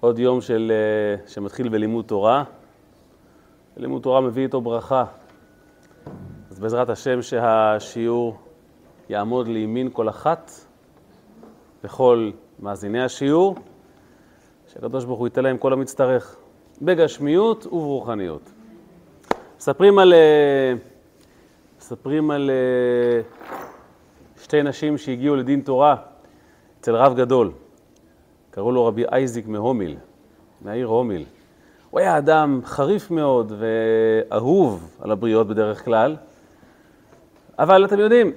עוד יום של, אה, שמתחיל בלימוד תורה. לימוד תורה מביא איתו ברכה. אז בעזרת השם שהשיעור יעמוד לימין כל אחת וכל מאזיני השיעור, שהקדוש ברוך הוא ייתן להם כל המצטרך, בגשמיות וברוחניות. מספרים על, אה, מספרים על אה, שתי נשים שהגיעו לדין תורה אצל רב גדול. קראו לו רבי אייזיק מהומיל, מהעיר הומיל. הוא היה אדם חריף מאוד ואהוב על הבריות בדרך כלל, אבל אתם יודעים,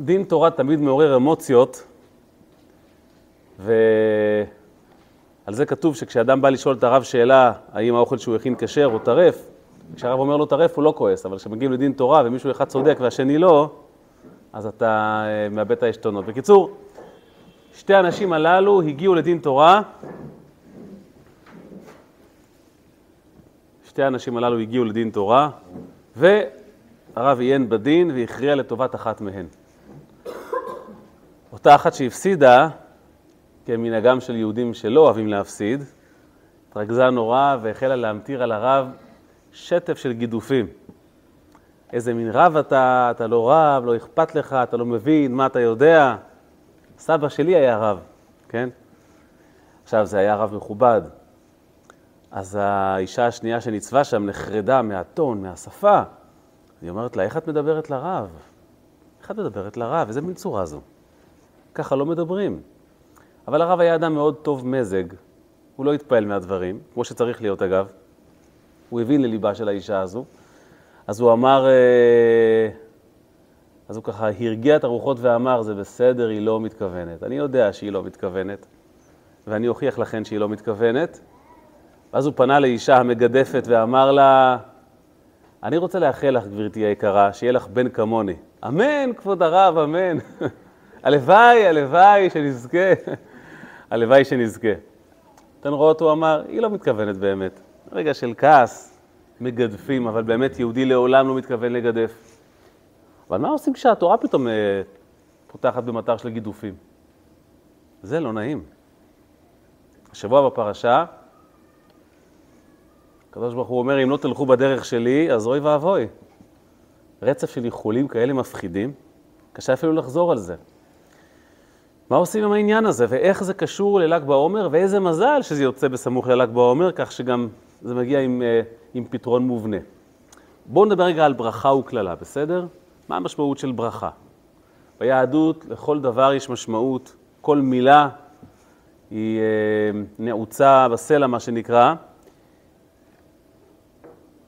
דין תורה תמיד מעורר אמוציות, ועל זה כתוב שכשאדם בא לשאול את הרב שאלה האם האוכל שהוא הכין כשר או טרף, כשהרב אומר לו טרף הוא לא כועס, אבל כשמגיעים לדין תורה ומישהו אחד צודק והשני לא, אז אתה אה, מאבד את העשתונות. בקיצור, שתי הנשים הללו הגיעו לדין תורה. שתי הנשים הללו הגיעו לדין תורה, והרב עיין בדין והכריע לטובת אחת מהן. אותה אחת שהפסידה, כמנהגם של יהודים שלא אוהבים להפסיד, התרכזה נורא והחלה להמטיר על הרב שטף של גידופים. איזה מין רב אתה, אתה לא רב, לא אכפת לך, אתה לא מבין, מה אתה יודע. סבא שלי היה רב, כן? עכשיו, זה היה רב מכובד. אז האישה השנייה שניצבה שם נחרדה מהטון, מהשפה. היא אומרת לה, איך את מדברת לרב? איך את מדברת לרב? איזה מין צורה זו? ככה לא מדברים. אבל הרב היה אדם מאוד טוב מזג, הוא לא התפעל מהדברים, כמו שצריך להיות אגב. הוא הבין לליבה של האישה הזו. אז הוא אמר, אה, אז הוא ככה הרגיע את הרוחות ואמר, זה בסדר, היא לא מתכוונת. אני יודע שהיא לא מתכוונת, ואני אוכיח לכן שהיא לא מתכוונת. ואז הוא פנה לאישה המגדפת ואמר לה, אני רוצה לאחל לך, גברתי היקרה, שיהיה לך בן כמוני. אמן, כבוד הרב, אמן. הלוואי, הלוואי שנזכה. הלוואי שנזכה. אתן רואות, הוא אמר, היא לא מתכוונת באמת. רגע של כעס, מגדפים, אבל באמת יהודי לעולם לא מתכוון לגדף. אבל מה עושים כשהתורה פתאום אה, פותחת במטר של גידופים? זה לא נעים. השבוע בפרשה, הקדוש ברוך הוא אומר, אם לא תלכו בדרך שלי, אז אוי ואבוי. רצף של איחולים כאלה מפחידים, קשה אפילו לחזור על זה. מה עושים עם העניין הזה, ואיך זה קשור לל"ג בעומר, ואיזה מזל שזה יוצא בסמוך לל"ג בעומר, כך שגם זה מגיע עם, אה, עם פתרון מובנה. בואו נדבר רגע על ברכה וקללה, בסדר? מה המשמעות של ברכה? ביהדות לכל דבר יש משמעות, כל מילה היא אה, נעוצה בסלע, מה שנקרא.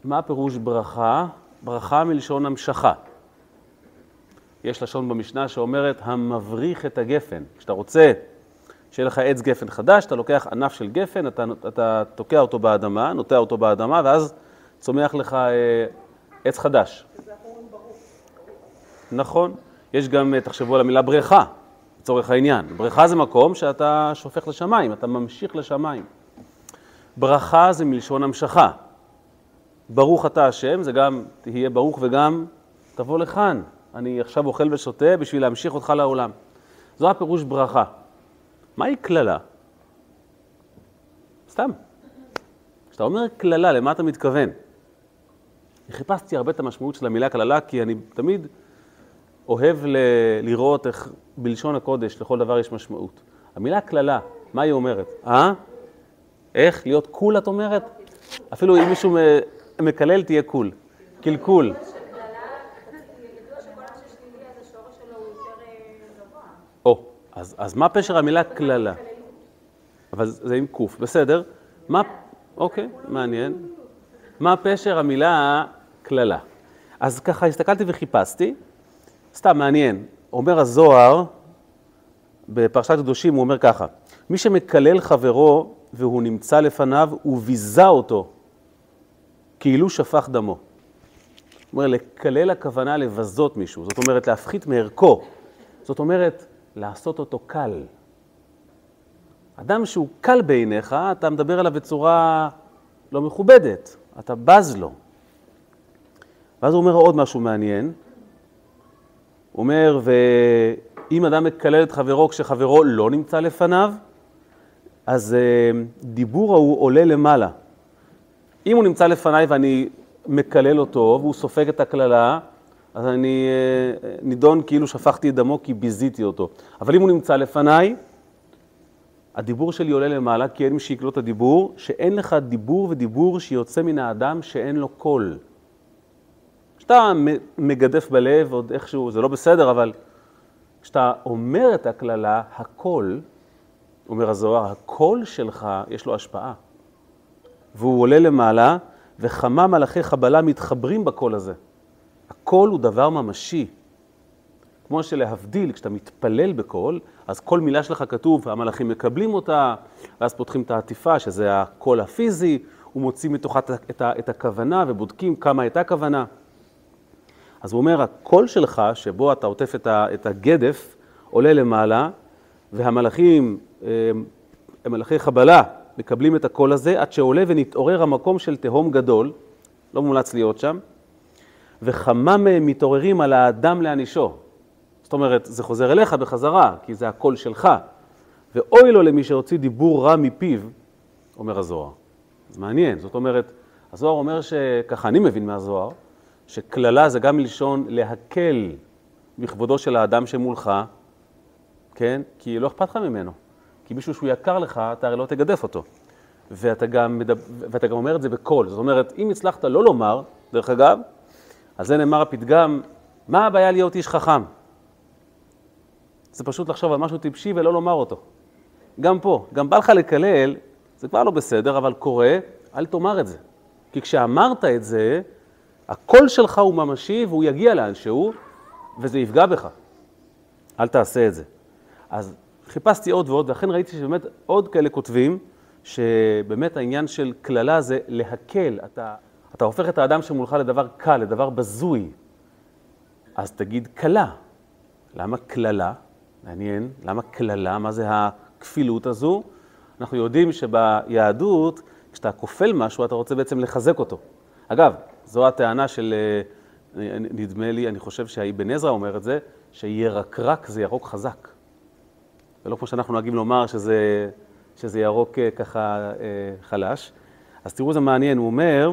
מה פירוש ברכה? ברכה מלשון המשכה. יש לשון במשנה שאומרת המבריך את הגפן. כשאתה רוצה שיהיה לך עץ גפן חדש, אתה לוקח ענף של גפן, אתה, אתה תוקע אותו באדמה, נוטע אותו באדמה, ואז צומח לך אה, עץ חדש. נכון. יש גם, אה, תחשבו על המילה בריכה, לצורך העניין. בריכה זה מקום שאתה שופך לשמיים, אתה ממשיך לשמיים. ברכה זה מלשון המשכה. ברוך אתה השם, זה גם תהיה ברוך וגם תבוא לכאן. אני עכשיו אוכל ושותה בשביל להמשיך אותך לעולם. זו הפירוש ברכה. מהי קללה? סתם. כשאתה אומר קללה, למה אתה מתכוון? חיפשתי הרבה את המשמעות של המילה קללה, כי אני תמיד אוהב ל- לראות איך בלשון הקודש לכל דבר יש משמעות. המילה קללה, מה היא אומרת? אה? איך? להיות cool את אומרת? אפילו אם מישהו מקלל תהיה cool. קלקול. או, אז, אז מה פשר המילה קללה? אבל זה עם קוף, בסדר. מה, אוקיי, מעניין. מה פשר המילה קללה? אז ככה הסתכלתי וחיפשתי, סתם מעניין. אומר הזוהר, בפרשת קדושים הוא אומר ככה, מי שמקלל חברו והוא נמצא לפניו, הוא ביזה אותו, כאילו שפך דמו. הוא אומר, לקלל הכוונה לבזות מישהו, זאת אומרת להפחית מערכו, זאת אומרת לעשות אותו קל. אדם שהוא קל בעיניך, אתה מדבר עליו בצורה לא מכובדת, אתה בז לו. ואז הוא אומר עוד משהו מעניין, הוא אומר, ואם אדם מקלל את חברו כשחברו לא נמצא לפניו, אז דיבור ההוא עולה למעלה. אם הוא נמצא לפניי ואני מקלל אותו והוא סופג את הקללה, אז אני נידון כאילו שפכתי את דמו כי ביזיתי אותו. אבל אם הוא נמצא לפניי, הדיבור שלי עולה למעלה, כי אין מי שיקלוט את הדיבור, שאין לך דיבור ודיבור שיוצא מן האדם שאין לו קול. כשאתה מגדף בלב, עוד איכשהו, זה לא בסדר, אבל כשאתה אומר את הקללה, הקול, אומר הזוהר, הקול שלך, יש לו השפעה. והוא עולה למעלה, וכמה מלאכי חבלה מתחברים בקול הזה. הקול הוא דבר ממשי. כמו שלהבדיל, כשאתה מתפלל בקול, אז כל מילה שלך כתוב, המלאכים מקבלים אותה, ואז פותחים את העטיפה, שזה הקול הפיזי, ומוצאים מתוכה את, הכוונה ובודקים כמה הייתה כוונה. אז הוא אומר, הקול שלך, שבו אתה עוטף את הגדף, עולה למעלה, והמלאכים, הם מלאכי חבלה, מקבלים את הקול הזה, עד שעולה ונתעורר המקום של תהום גדול, לא מומלץ להיות שם, וכמה מהם מתעוררים על האדם להענישו. זאת אומרת, זה חוזר אליך בחזרה, כי זה הקול שלך. ואוי לו למי שהוציא דיבור רע מפיו, אומר הזוהר. זה מעניין, זאת אומרת, הזוהר אומר שככה אני מבין מהזוהר, שקללה זה גם מלשון להקל מכבודו של האדם שמולך, כן? כי לא אכפת לך ממנו. כי מישהו שהוא יקר לך, אתה הרי לא תגדף אותו. ואתה גם, מדבר, ואתה גם אומר את זה בקול. זאת אומרת, אם הצלחת לא לומר, דרך אגב, על זה נאמר הפתגם, מה הבעיה להיות איש חכם? זה פשוט לחשוב על משהו טיפשי ולא לומר אותו. גם פה, גם בא לך לקלל, זה כבר לא בסדר, אבל קורה, אל תאמר את זה. כי כשאמרת את זה, הקול שלך הוא ממשי והוא יגיע לאנשהו, וזה יפגע בך. אל תעשה את זה. אז חיפשתי עוד ועוד, ואכן ראיתי שבאמת עוד כאלה כותבים, שבאמת העניין של קללה זה להקל. אתה, אתה הופך את האדם שמולך לדבר קל, לדבר בזוי. אז תגיד קלה. למה קללה? מעניין, למה קללה? מה זה הכפילות הזו? אנחנו יודעים שביהדות, כשאתה כופל משהו, אתה רוצה בעצם לחזק אותו. אגב, זו הטענה של, אה, נדמה לי, אני חושב שהאבן עזרא אומר את זה, שירקרק זה ירוק חזק. זה לא כמו שאנחנו נוהגים לומר שזה, שזה ירוק אה, ככה אה, חלש. אז תראו, זה מעניין, הוא אומר,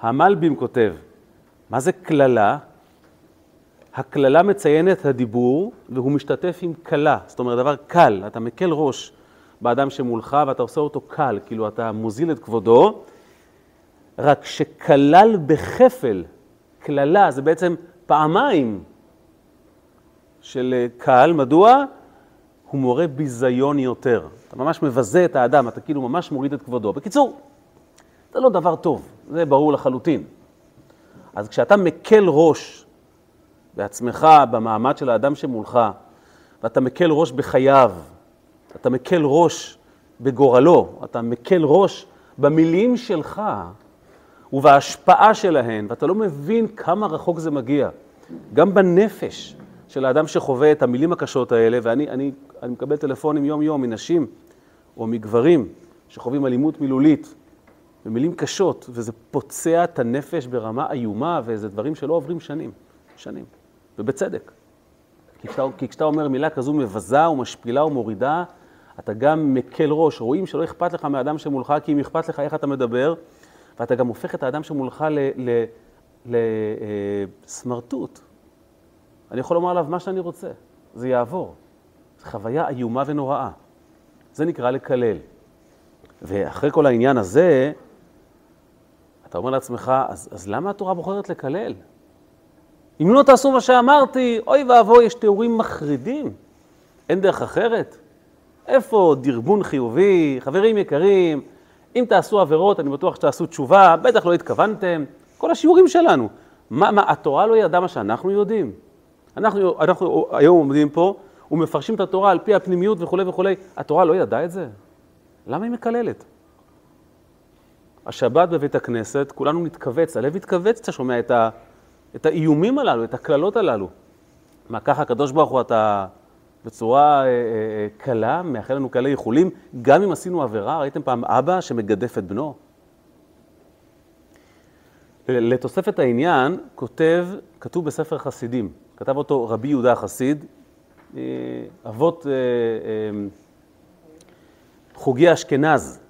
המלבים כותב, מה זה קללה? הקללה מציינת הדיבור, והוא משתתף עם קלה, זאת אומרת, דבר קל, אתה מקל ראש באדם שמולך ואתה עושה אותו קל, כאילו אתה מוזיל את כבודו, רק שכלל בכפל, קללה זה בעצם פעמיים של קל, מדוע? הוא מורה ביזיון יותר. אתה ממש מבזה את האדם, אתה כאילו ממש מוריד את כבודו. בקיצור, זה לא דבר טוב, זה ברור לחלוטין. אז כשאתה מקל ראש בעצמך, במעמד של האדם שמולך, ואתה מקל ראש בחייו, אתה מקל ראש בגורלו, אתה מקל ראש במילים שלך ובהשפעה שלהן, ואתה לא מבין כמה רחוק זה מגיע. גם בנפש של האדם שחווה את המילים הקשות האלה, ואני אני, אני מקבל טלפונים יום-יום מנשים או מגברים שחווים אלימות מילולית, ומילים קשות, וזה פוצע את הנפש ברמה איומה, וזה דברים שלא עוברים שנים, שנים. ובצדק. כי כשאתה, כי כשאתה אומר מילה כזו מבזה ומשפילה ומורידה, אתה גם מקל ראש. רואים שלא אכפת לך מהאדם שמולך, כי אם אכפת לך איך אתה מדבר, ואתה גם הופך את האדם שמולך לסמרטוט. אה, אני יכול לומר עליו מה שאני רוצה, זה יעבור. זו חוויה איומה ונוראה. זה נקרא לקלל. ואחרי כל העניין הזה, אתה אומר לעצמך, אז, אז למה התורה בוחרת לקלל? אם לא תעשו מה שאמרתי, אוי ואבוי, יש תיאורים מחרידים. אין דרך אחרת? איפה דרבון חיובי? חברים יקרים, אם תעשו עבירות, אני בטוח שתעשו תשובה, בטח לא התכוונתם. כל השיעורים שלנו. מה, מה, התורה לא ידעה מה שאנחנו יודעים? אנחנו, אנחנו היום עומדים פה ומפרשים את התורה על פי הפנימיות וכולי וכולי. התורה לא ידעה את זה? למה היא מקללת? השבת בבית הכנסת, כולנו נתכווץ, הלב יתכווץ כשאתה שומע את ה... את האיומים הללו, את הקללות הללו. מה, ככה הקדוש ברוך הוא אתה בצורה אה, אה, אה, קלה, מאחל לנו כאלה איחולים, גם אם עשינו עבירה, ראיתם פעם אבא שמגדף את בנו? לתוספת העניין, כותב, כתוב בספר חסידים, כתב אותו רבי יהודה החסיד, אבות חוגי אשכנז,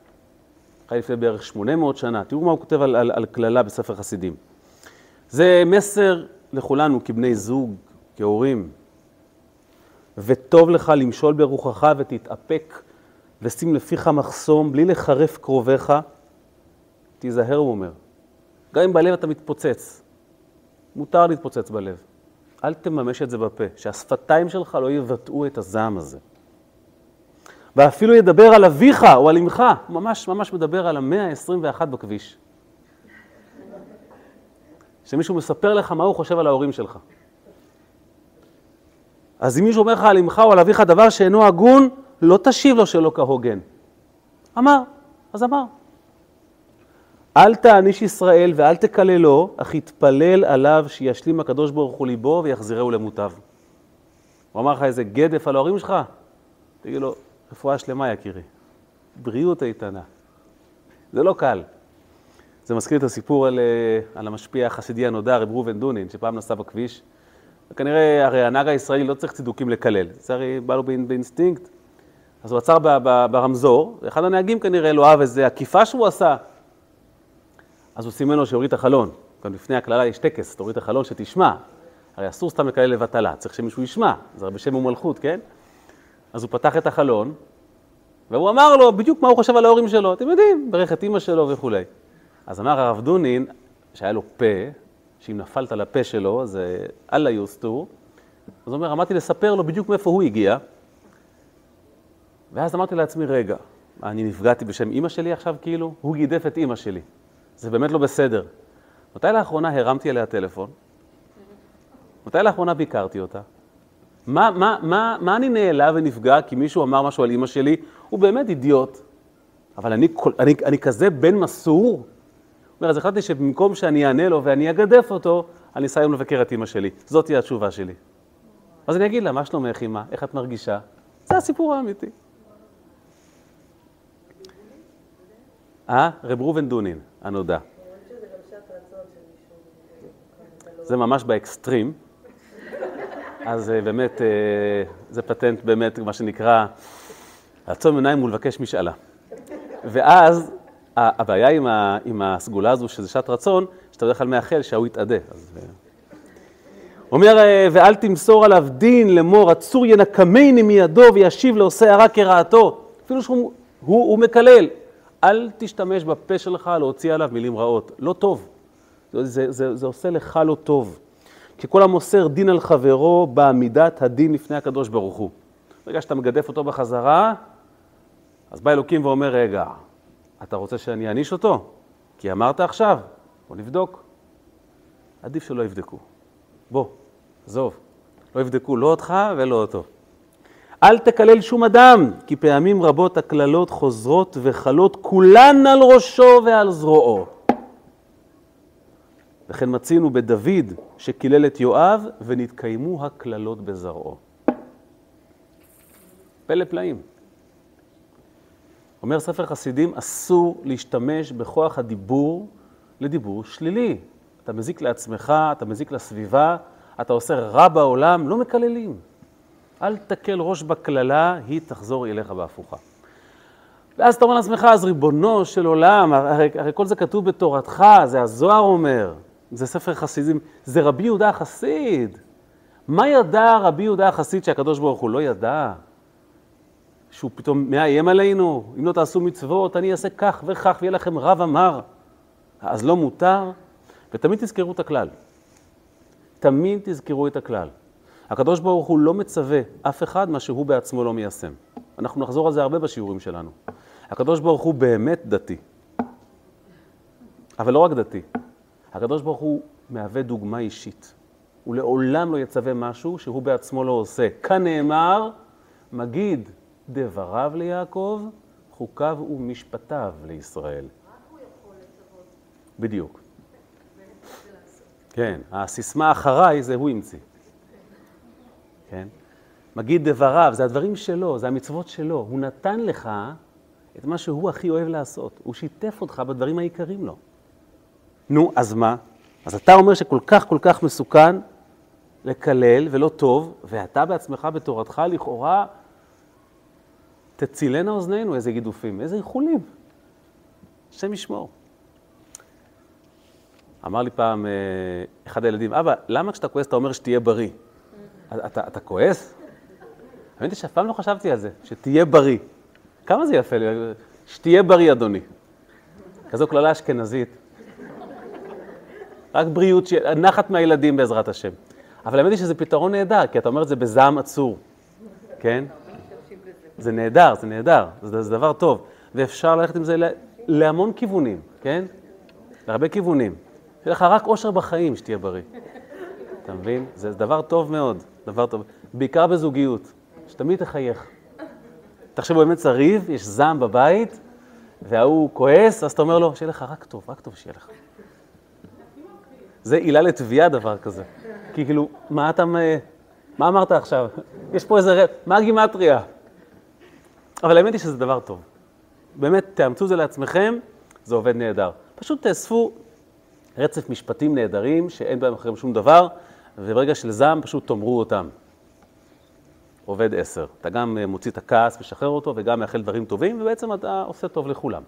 חי לפני בערך 800 שנה. תראו מה הוא כותב על קללה בספר חסידים. זה מסר לכולנו כבני זוג, כהורים. וטוב לך למשול ברוחך ותתאפק ושים לפיך מחסום בלי לחרף קרוביך. תיזהר, הוא אומר. גם אם בלב אתה מתפוצץ, מותר להתפוצץ בלב. אל תממש את זה בפה, שהשפתיים שלך לא יבטאו את הזעם הזה. ואפילו ידבר על אביך או על אמך, הוא ממש ממש מדבר על המאה ה-21 בכביש. שמישהו מספר לך מה הוא חושב על ההורים שלך. אז אם מישהו אומר לך על אמך או על אביך דבר שאינו הגון, לא תשיב לו שלא כהוגן. אמר, אז אמר. אל תעניש ישראל ואל תקללו, אך יתפלל עליו שישלים הקדוש ברוך הוא ליבו ויחזירהו למוטב. הוא אמר לך איזה גדף על ההורים שלך? תגיד לו, רפואה שלמה יקירי, בריאות איתנה. זה לא קל. זה מזכיר את הסיפור על, אה, על המשפיע החסידי הנודע, רב ראובן דונין, שפעם נסע בכביש. וכנראה, הרי הנהג הישראלי לא צריך צידוקים לקלל, זה הרי בא לו באינסטינקט. אז הוא עצר ברמזור, ואחד הנהגים כנראה לא אהב איזו עקיפה שהוא עשה. אז הוא סימן לו שיוריד את החלון. גם לפני הקללה יש טקס, תוריד את החלון שתשמע. הרי אסור סתם לקלל לבטלה, צריך שמישהו ישמע, זה הרי בשם ומלכות, כן? אז הוא פתח את החלון, והוא אמר לו בדיוק מה הוא חושב על ההורים שלו, אתם יודעים, ברך את אימא שלו וכולי. אז אמר הרב דונין, שהיה לו פה, שאם נפלת לפה שלו, זה אללה יוסטור, אז הוא אומר, עמדתי לספר לו בדיוק מאיפה הוא הגיע, ואז אמרתי לעצמי, רגע, אני נפגעתי בשם אימא שלי עכשיו כאילו? הוא גידף את אימא שלי. זה באמת לא בסדר. מתי לאחרונה הרמתי עליה טלפון? מתי לאחרונה ביקרתי אותה? מה, מה, מה, מה אני נעלב ונפגע כי מישהו אמר משהו על אימא שלי? הוא באמת אידיוט. אבל אני, אני, אני כזה בן מסור? אומר, אז החלטתי שבמקום שאני אענה לו ואני אגדף אותו, אני אסע היום לבקר את אימא שלי. זאת תהיה התשובה שלי. אז אני אגיד לה, מה שלומך, אימא? איך את מרגישה? זה הסיפור האמיתי. אה? רב ראובן דונין, הנודע. זה ממש באקסטרים. אז אה, באמת, אה, זה פטנט באמת, מה שנקרא, לעצום עיניים ולבקש משאלה. ואז הבעיה עם, ה, עם הסגולה הזו, שזה שעת רצון, שאתה בדרך כלל מאחל שההוא יתאדה. אז... אה, אומר, ואל תמסור עליו דין לאמור, הצור ינקמני מידו וישיב לעושה הרע כרעתו. אפילו שהוא הוא, הוא מקלל. אל תשתמש בפה שלך להוציא עליו מילים רעות. לא טוב. זה, זה, זה, זה עושה לך לא טוב. כי כל המוסר דין על חברו בעמידת הדין לפני הקדוש ברוך הוא. ברגע שאתה מגדף אותו בחזרה, אז בא אלוקים ואומר, רגע, אתה רוצה שאני אעניש אותו? כי אמרת עכשיו, בוא נבדוק. עדיף שלא יבדקו. בוא, עזוב. לא יבדקו לא אותך ולא אותו. אל תקלל שום אדם, כי פעמים רבות הקללות חוזרות וחלות כולן על ראשו ועל זרועו. וכן מצינו בדוד שקילל את יואב ונתקיימו הקללות בזרעו. פלא פלאים. אומר ספר חסידים, אסור להשתמש בכוח הדיבור לדיבור שלילי. אתה מזיק לעצמך, אתה מזיק לסביבה, אתה עושה רע בעולם, לא מקללים. אל תקל ראש בקללה, היא תחזור אליך בהפוכה. ואז אתה אומר לעצמך, אז ריבונו של עולם, הרי, הרי כל זה כתוב בתורתך, זה הזוהר אומר. זה ספר חסידים, זה רבי יהודה החסיד. מה ידע רבי יהודה החסיד שהקדוש ברוך הוא לא ידע? שהוא פתאום מאיים עלינו, אם לא תעשו מצוות, אני אעשה כך וכך, ויהיה לכם רב אמר. אז לא מותר? ותמיד תזכרו את הכלל. תמיד תזכרו את הכלל. הקדוש ברוך הוא לא מצווה אף אחד מה שהוא בעצמו לא מיישם. אנחנו נחזור על זה הרבה בשיעורים שלנו. הקדוש ברוך הוא באמת דתי. אבל לא רק דתי, הקדוש ברוך הוא מהווה דוגמה אישית. הוא לעולם לא יצווה משהו שהוא בעצמו לא עושה. כאן נאמר, מגיד דבריו ליעקב, חוקיו ומשפטיו לישראל. רק הוא יכול לצוות. בדיוק. כן, הסיסמה אחריי זה הוא המציא. כן? מגיד דבריו, זה הדברים שלו, זה המצוות שלו. הוא נתן לך את מה שהוא הכי אוהב לעשות. הוא שיתף אותך בדברים העיקריים לו. נו, אז מה? אז אתה אומר שכל כך כל כך מסוכן לקלל ולא טוב, ואתה בעצמך בתורתך לכאורה תצילנה אוזנינו, איזה גידופים, איזה איחולים. השם ישמור. אמר לי פעם אה, אחד הילדים, אבא, למה כשאתה כועס אתה אומר שתהיה בריא? אתה, אתה כועס? האמת היא שאף פעם לא חשבתי על זה, שתהיה בריא. כמה זה יפה לי, שתהיה בריא, אדוני. כזו קללה אשכנזית. רק בריאות, נחת מהילדים בעזרת השם. אבל האמת היא שזה פתרון נהדר, כי אתה אומר את זה בזעם עצור, כן? זה נהדר, זה נהדר, זה, זה דבר טוב. ואפשר ללכת עם זה להמון כיוונים, כן? להרבה כיוונים. שיהיה לך רק אושר בחיים, שתהיה בריא. אתה מבין? זה דבר טוב מאוד, דבר טוב. בעיקר בזוגיות, שתמיד תחייך. תחשבו, באמת צריך, יש זעם בבית, וההוא כועס, אז אתה אומר לו, שיהיה לך רק טוב, רק טוב שיהיה לך. זה עילה לתביעה, דבר כזה. כי כאילו, מה אתה, מה אמרת עכשיו? יש פה איזה, מה הגימטריה? אבל האמת היא שזה דבר טוב. באמת, תאמצו זה לעצמכם, זה עובד נהדר. פשוט תאספו רצף משפטים נהדרים, שאין בהם אחריהם שום דבר, וברגע של זעם פשוט תאמרו אותם. עובד עשר. אתה גם מוציא את הכעס, משחרר אותו, וגם מאחל דברים טובים, ובעצם אתה עושה טוב לכולם.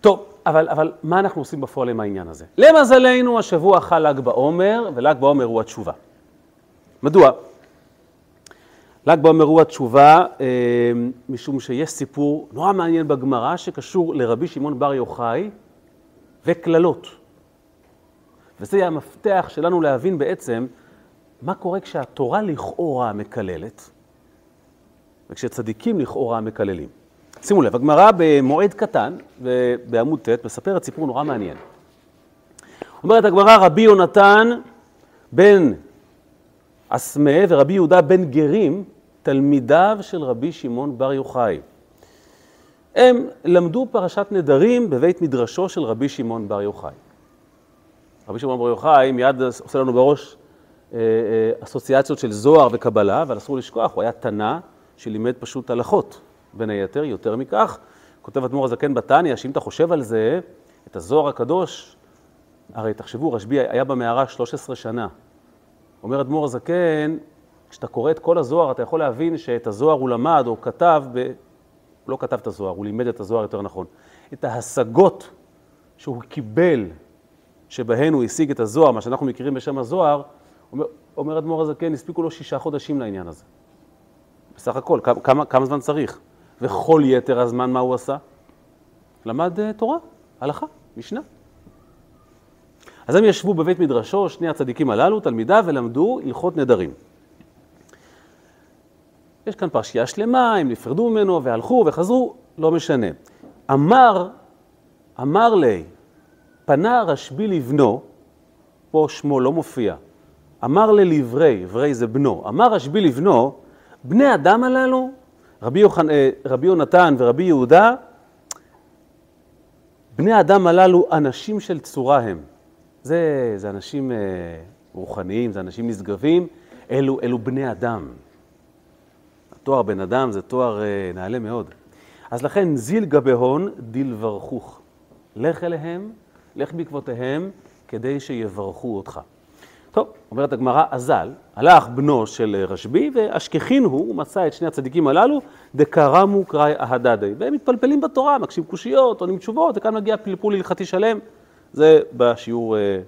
טוב, אבל, אבל מה אנחנו עושים בפועל עם העניין הזה? למזלנו, השבוע חל ל"ג בעומר, ול"ג בעומר הוא התשובה. מדוע? ל"ג בעומר הוא התשובה, אה, משום שיש סיפור נורא מעניין בגמרא שקשור לרבי שמעון בר יוחאי וקללות. וזה יהיה המפתח שלנו להבין בעצם מה קורה כשהתורה לכאורה מקללת, וכשצדיקים לכאורה מקללים. שימו לב, הגמרא במועד קטן, בעמוד ט', מספרת סיפור נורא מעניין. אומרת הגמרא, רבי יונתן בן אסמה ורבי יהודה בן גרים, תלמידיו של רבי שמעון בר יוחאי. הם למדו פרשת נדרים בבית מדרשו של רבי שמעון בר יוחאי. רבי שמעון בר יוחאי מיד עושה לנו בראש אה, אה, אסוציאציות של זוהר וקבלה, אבל אסור לשכוח, הוא היה תנא שלימד פשוט הלכות. בין היתר, יותר מכך, כותב אדמו"ר הזקן בתניא, שאם אתה חושב על זה, את הזוהר הקדוש, הרי תחשבו, רשב"י היה במערה 13 שנה. אומר אדמו"ר הזקן, כשאתה קורא את כל הזוהר, אתה יכול להבין שאת הזוהר הוא למד או כתב, ב... הוא לא כתב את הזוהר, הוא לימד את הזוהר יותר נכון. את ההשגות שהוא קיבל, שבהן הוא השיג את הזוהר, מה שאנחנו מכירים בשם הזוהר, אומר, אומר אדמו"ר הזקן, הספיקו לו שישה חודשים לעניין הזה. בסך הכל, כמה, כמה זמן צריך? וכל יתר הזמן מה הוא עשה? למד uh, תורה, הלכה, משנה. אז הם ישבו בבית מדרשו, שני הצדיקים הללו, תלמידיו, ולמדו הלכות נדרים. יש כאן פרשייה שלמה, הם נפרדו ממנו והלכו וחזרו, לא משנה. אמר, אמר לי, פנה רשב"י לבנו, פה שמו לא מופיע, אמר ללברי, עברי זה בנו, אמר רשב"י לבנו, בני אדם הללו רבי, יוחנ... אה, רבי יונתן ורבי יהודה, בני האדם הללו אנשים של צורה הם. זה, זה אנשים אה, רוחניים, זה אנשים נשגבים, אלו, אלו בני אדם. התואר בן אדם זה תואר אה, נעלה מאוד. אז לכן זיל גבייהו דליברכוך. לך אליהם, לך בעקבותיהם, כדי שיברכו אותך. טוב, אומרת הגמרא, אזל, הלך בנו של רשב"י, ואשכחינהו, הוא מצא את שני הצדיקים הללו, דקא רמו קראי אהדדי. והם מתפלפלים בתורה, מקשים קושיות, עונים תשובות, וכאן מגיע פלפול הלכתי שלם. זה בשיעור, אה,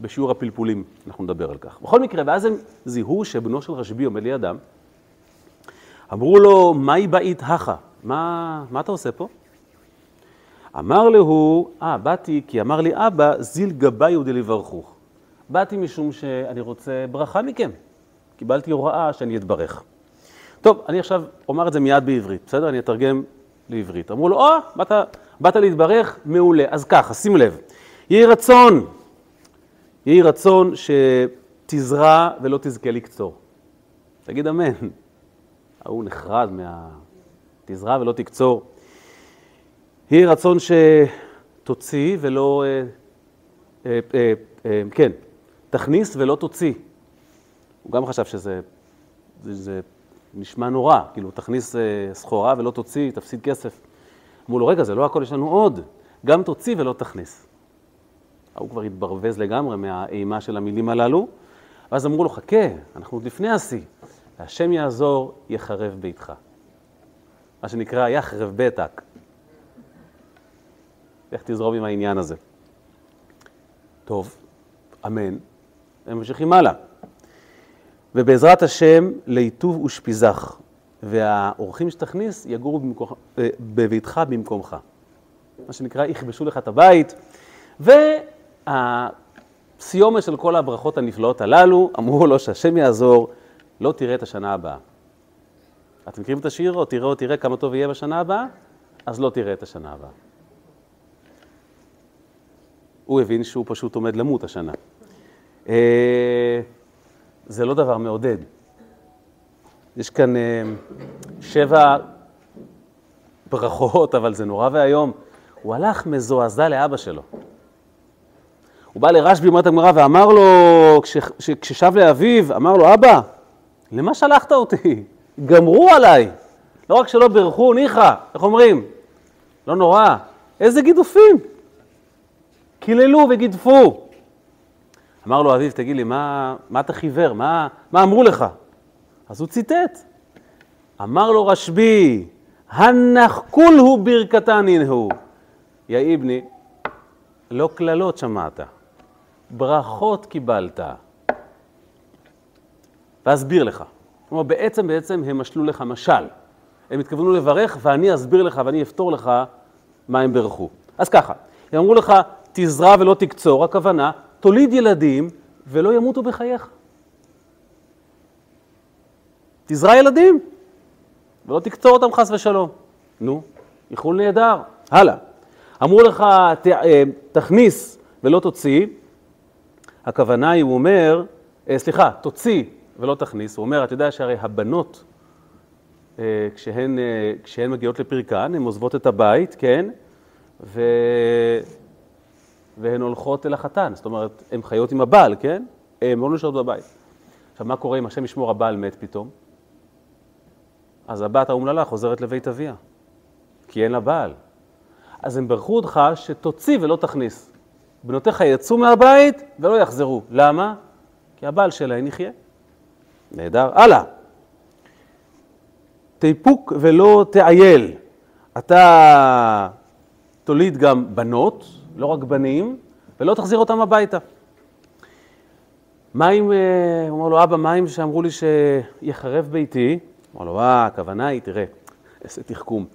בשיעור הפלפולים, אנחנו נדבר על כך. בכל מקרה, ואז הם זיהו שבנו של רשב"י עומד לידם. אמרו לו, מהי באית הכה? מה, מה אתה עושה פה? אמר להו, אה, באתי כי אמר לי אבא, זיל גבאי דלברכוך. באתי משום שאני רוצה ברכה מכם. קיבלתי הוראה שאני אתברך. טוב, אני עכשיו אומר את זה מיד בעברית, בסדר? אני אתרגם לעברית. אמרו לו, או, oh, באת, באת להתברך? מעולה. אז ככה, שים לב. יהי רצון, יהי רצון שתזרע ולא תזכה לקצור. תגיד אמן. ההוא נחרד מה... תזרע ולא תקצור. יהי רצון שתוציא ולא... אה, אה, אה, אה, כן, תכניס ולא תוציא. הוא גם חשב שזה זה, זה נשמע נורא, כאילו, תכניס אה, סחורה ולא תוציא, תפסיד כסף. אמרו לו, רגע, זה לא הכל, יש לנו עוד, גם תוציא ולא תכניס. ההוא כבר התברווז לגמרי מהאימה של המילים הללו, ואז אמרו לו, חכה, אנחנו עוד לפני השיא, והשם יעזור, יחרב ביתך. מה שנקרא יחרב בטק. איך תזרום עם העניין הזה? טוב, אמן. הם ממשיכים הלאה. ובעזרת השם, ליטוב ושפיזך, והאורחים שתכניס יגורו במקום, אה, בביתך במקומך. מה שנקרא, יכבשו לך את הבית. והסיומת של כל הברכות הנפלאות הללו, אמרו לו שהשם יעזור, לא תראה את השנה הבאה. אתם מכירים את השיר, או תראה או תראה כמה טוב יהיה בשנה הבאה? אז לא תראה את השנה הבאה. הוא הבין שהוא פשוט עומד למות השנה. אה, זה לא דבר מעודד. יש כאן אה, שבע ברכות, אבל זה נורא ואיום. הוא הלך מזועזע לאבא שלו. הוא בא לרשב"י, אומרת הגמרא, ואמר לו, כש, כששב לאביו, אמר לו, אבא, למה שלחת אותי? גמרו עליי. לא רק שלא בירכו, ניחא, איך אומרים? לא נורא. איזה גידופים. קיללו וגידפו. אמר לו אביו, תגיד לי, מה, מה אתה חיוור? מה, מה אמרו לך? אז הוא ציטט. אמר לו רשב"י, הנח כולהו ברכתנין הוא. יא אבני, לא קללות שמעת, ברכות קיבלת. ואסביר לך. כלומר, בעצם, בעצם הם משלו לך משל. הם התכוונו לברך, ואני אסביר לך ואני אפתור לך מה הם ברכו. אז ככה, הם אמרו לך, תזרע ולא תקצור, הכוונה, תוליד ילדים ולא ימותו בחייך. תזרע ילדים ולא תקצור אותם חס ושלום. נו, איחול נהדר. הלאה. אמרו לך, ת, אה, תכניס ולא תוציא, הכוונה היא, הוא אומר, אה, סליחה, תוציא ולא תכניס. הוא אומר, אתה יודע שהרי הבנות, אה, כשהן, כשהן מגיעות לפרקן, הן עוזבות את הבית, כן? ו... והן הולכות אל החתן. זאת אומרת, הן חיות עם הבעל, כן? הן לא נשארות בבית. עכשיו, מה קורה אם השם ישמור הבעל מת פתאום? אז הבת האומללה חוזרת לבית אביה, כי אין לה בעל. אז הם ברכו אותך שתוציא ולא תכניס. בנותיך יצאו מהבית ולא יחזרו. למה? כי הבעל שלהן יחיה. נהדר. הלאה. תיפוק ולא תעייל. אתה תוליד גם בנות, לא רק בנים, ולא תחזיר אותם הביתה. מה אם, אה, הוא אומר לו, אבא, מה אם שאמרו לי שיחרב ביתי? אמר לו, אה, הכוונה היא, תראה, איזה תחכום.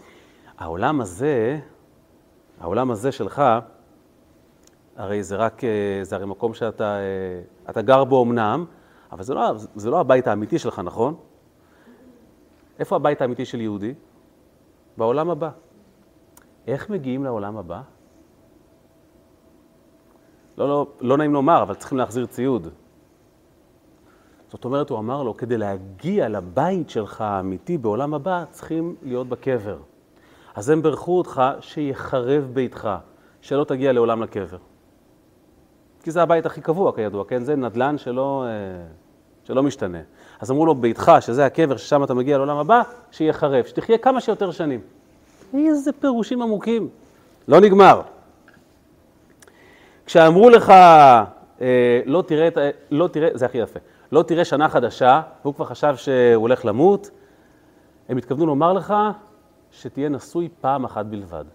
העולם הזה, העולם הזה שלך, הרי זה רק, אה, זה הרי מקום שאתה אה, אתה גר בו אמנם, אבל זה לא, זה לא הבית האמיתי שלך, נכון? איפה הבית האמיתי של יהודי? בעולם הבא. איך מגיעים לעולם הבא? לא, לא, לא נעים לומר, אבל צריכים להחזיר ציוד. זאת אומרת, הוא אמר לו, כדי להגיע לבית שלך האמיתי בעולם הבא, צריכים להיות בקבר. אז הם ברכו אותך שיחרב ביתך, שלא תגיע לעולם לקבר. כי זה הבית הכי קבוע, כידוע, כן? זה נדל"ן שלא, אה, שלא משתנה. אז אמרו לו, ביתך, שזה הקבר, ששם אתה מגיע לעולם הבא, שיחרב, שתחיה כמה שיותר שנים. איזה פירושים עמוקים. לא נגמר. כשאמרו לך, אה, לא תראה, לא תראה, זה הכי יפה, לא תראה שנה חדשה, והוא כבר חשב שהוא הולך למות, הם התכוונו לומר לך שתהיה נשוי פעם אחת בלבד.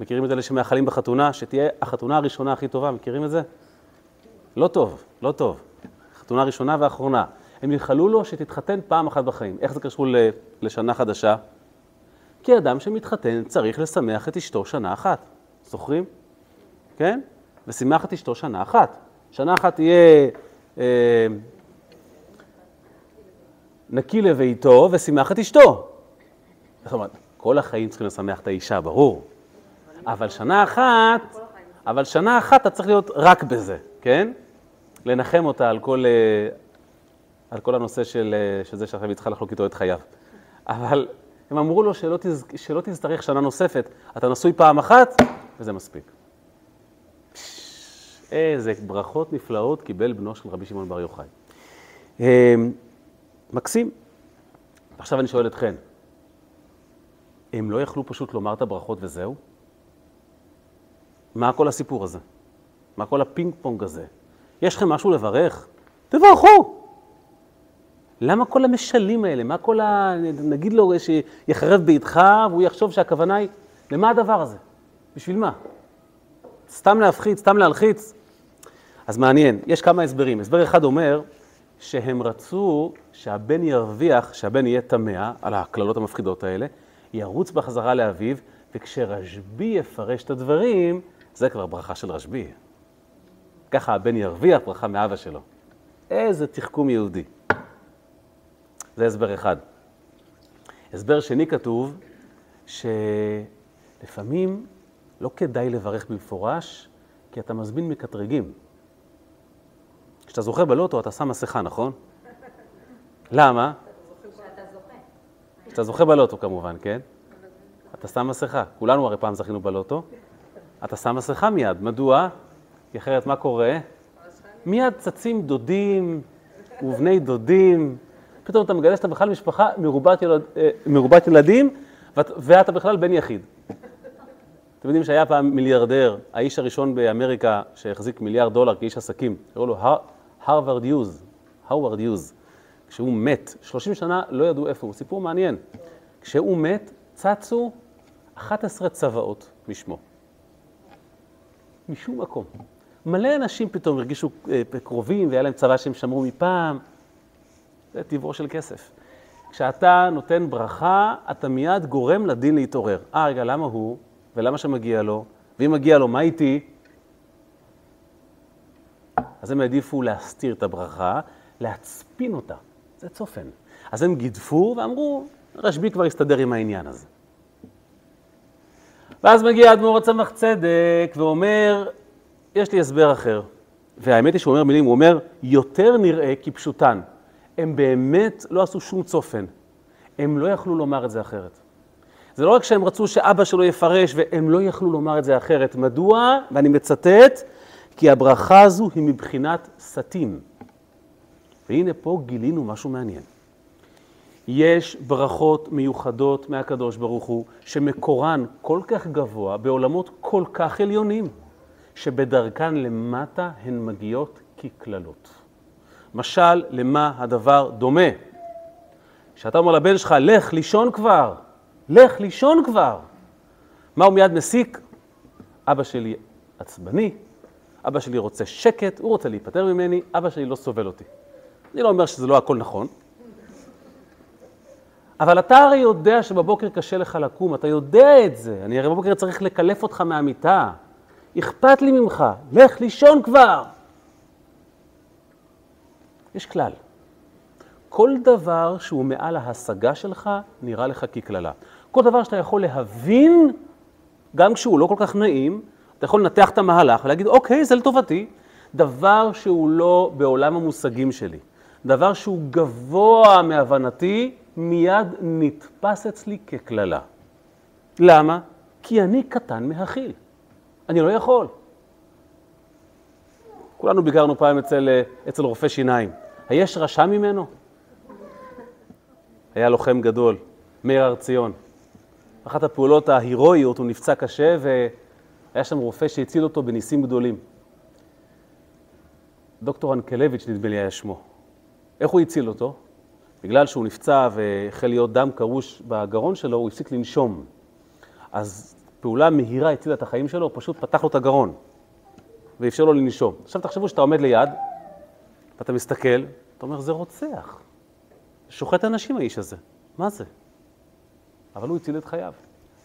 מכירים את אלה שמאחלים בחתונה? שתהיה החתונה הראשונה הכי טובה, מכירים את זה? לא טוב, לא טוב. חתונה ראשונה ואחרונה. הם ייחלו לו שתתחתן פעם אחת בחיים. איך זה קשור לשנה חדשה? כי אדם שמתחתן צריך לשמח את אשתו שנה אחת. זוכרים? כן? ושימח את אשתו שנה אחת. שנה אחת תהיה אה, נקי לביתו ושימח את אשתו. זאת אומרת, כל החיים צריכים לשמח את האישה, ברור. אבל שנה אחת, אבל שנה אחת אתה צריך להיות רק בזה, כן? לנחם אותה על כל, אה, על כל הנושא של, אה, של זה שעכשיו היא צריכה לחלוק איתו את חייו. אבל הם אמרו לו שלא, תז, שלא תצטרך שנה נוספת, אתה נשוי פעם אחת, וזה מספיק. איזה ברכות נפלאות קיבל בנו של רבי שמעון בר יוחאי. אמ, מקסים. עכשיו אני שואל אתכם, הם לא יכלו פשוט לומר את הברכות וזהו? מה כל הסיפור הזה? מה כל הפינג פונג הזה? יש לכם משהו לברך? תברכו. למה כל המשלים האלה? מה כל ה... נגיד לו שיחרב ביתך והוא יחשוב שהכוונה היא... למה הדבר הזה? בשביל מה? סתם להפחיד, סתם להלחיץ? אז מעניין, יש כמה הסברים. הסבר אחד אומר שהם רצו שהבן ירוויח, שהבן יהיה טמא על הקללות המפחידות האלה, ירוץ בחזרה לאביו, וכשרשב"י יפרש את הדברים, זה כבר ברכה של רשב"י. ככה הבן ירוויח ברכה מאבא שלו. איזה תחכום יהודי. זה הסבר אחד. הסבר שני כתוב שלפעמים לא כדאי לברך במפורש, כי אתה מזמין מקטרגים. כשאתה זוכה בלוטו אתה שם מסכה, נכון? למה? כשאתה זוכה בלוטו כמובן, כן? אתה שם מסכה. כולנו הרי פעם זכינו בלוטו. אתה שם מסכה מיד. מדוע? כי אחרת מה קורה? מיד צצים דודים ובני דודים. פתאום אתה מגלה שאתה בכלל משפחה מרובת, ילד, אה, מרובת ילדים, ואת, ואתה בכלל בן יחיד. אתם יודעים שהיה פעם מיליארדר, האיש הראשון באמריקה שהחזיק מיליארד דולר כאיש עסקים, קראו לו הרווארד יוז, הרווארד יוז. כשהוא מת, 30 שנה לא ידעו איפה הוא, סיפור מעניין. כשהוא מת, צצו 11 צוואות משמו. משום מקום. מלא אנשים פתאום הרגישו אה, קרובים והיה להם צבא שהם שמרו מפעם. זה טבעו של כסף. כשאתה נותן ברכה, אתה מיד גורם לדין להתעורר. אה, רגע, למה הוא? ולמה שמגיע לו? ואם מגיע לו, מה איתי? אז הם העדיפו להסתיר את הברכה, להצפין אותה. זה צופן. אז הם גידפו ואמרו, רשב"י כבר יסתדר עם העניין הזה. ואז מגיע אדמו"ר הצמח צדק ואומר, יש לי הסבר אחר. והאמת היא שהוא אומר מילים, הוא אומר, יותר נראה כפשוטן. הם באמת לא עשו שום צופן. הם לא יכלו לומר את זה אחרת. זה לא רק שהם רצו שאבא שלו יפרש, והם לא יכלו לומר את זה אחרת. מדוע? ואני מצטט, כי הברכה הזו היא מבחינת סתים. והנה פה גילינו משהו מעניין. יש ברכות מיוחדות מהקדוש ברוך הוא, שמקורן כל כך גבוה, בעולמות כל כך עליונים, שבדרכן למטה הן מגיעות כקללות. משל, למה הדבר דומה? כשאתה אומר לבן שלך, לך לישון כבר, לך לישון כבר. מה הוא מיד מסיק? אבא שלי עצבני, אבא שלי רוצה שקט, הוא רוצה להיפטר ממני, אבא שלי לא סובל אותי. אני לא אומר שזה לא הכל נכון, אבל אתה הרי יודע שבבוקר קשה לך לקום, אתה יודע את זה. אני הרי בבוקר צריך לקלף אותך מהמיטה. אכפת לי ממך, לך לישון כבר. יש כלל. כל דבר שהוא מעל ההשגה שלך, נראה לך כקללה. כל דבר שאתה יכול להבין, גם כשהוא לא כל כך נעים, אתה יכול לנתח את המהלך ולהגיד, אוקיי, זה לטובתי. דבר שהוא לא בעולם המושגים שלי, דבר שהוא גבוה מהבנתי, מיד נתפס אצלי כקללה. למה? כי אני קטן מהכיל. אני לא יכול. כולנו ביקרנו פעם אצל, אצל רופא שיניים. היש רשע ממנו? היה לוחם גדול, מאיר הר ציון. אחת הפעולות ההירואיות, הוא נפצע קשה והיה שם רופא שהציל אותו בניסים גדולים. דוקטור אנקלביץ' נדמה לי היה שמו. איך הוא הציל אותו? בגלל שהוא נפצע והחל להיות דם קרוש בגרון שלו, הוא הפסיק לנשום. אז פעולה מהירה הצילה את החיים שלו, הוא פשוט פתח לו את הגרון ואפשר לו לנשום. עכשיו תחשבו שאתה עומד ליד, ואתה מסתכל, אתה אומר, זה רוצח. שוחט אנשים האיש הזה. מה זה? אבל הוא הציל את חייו,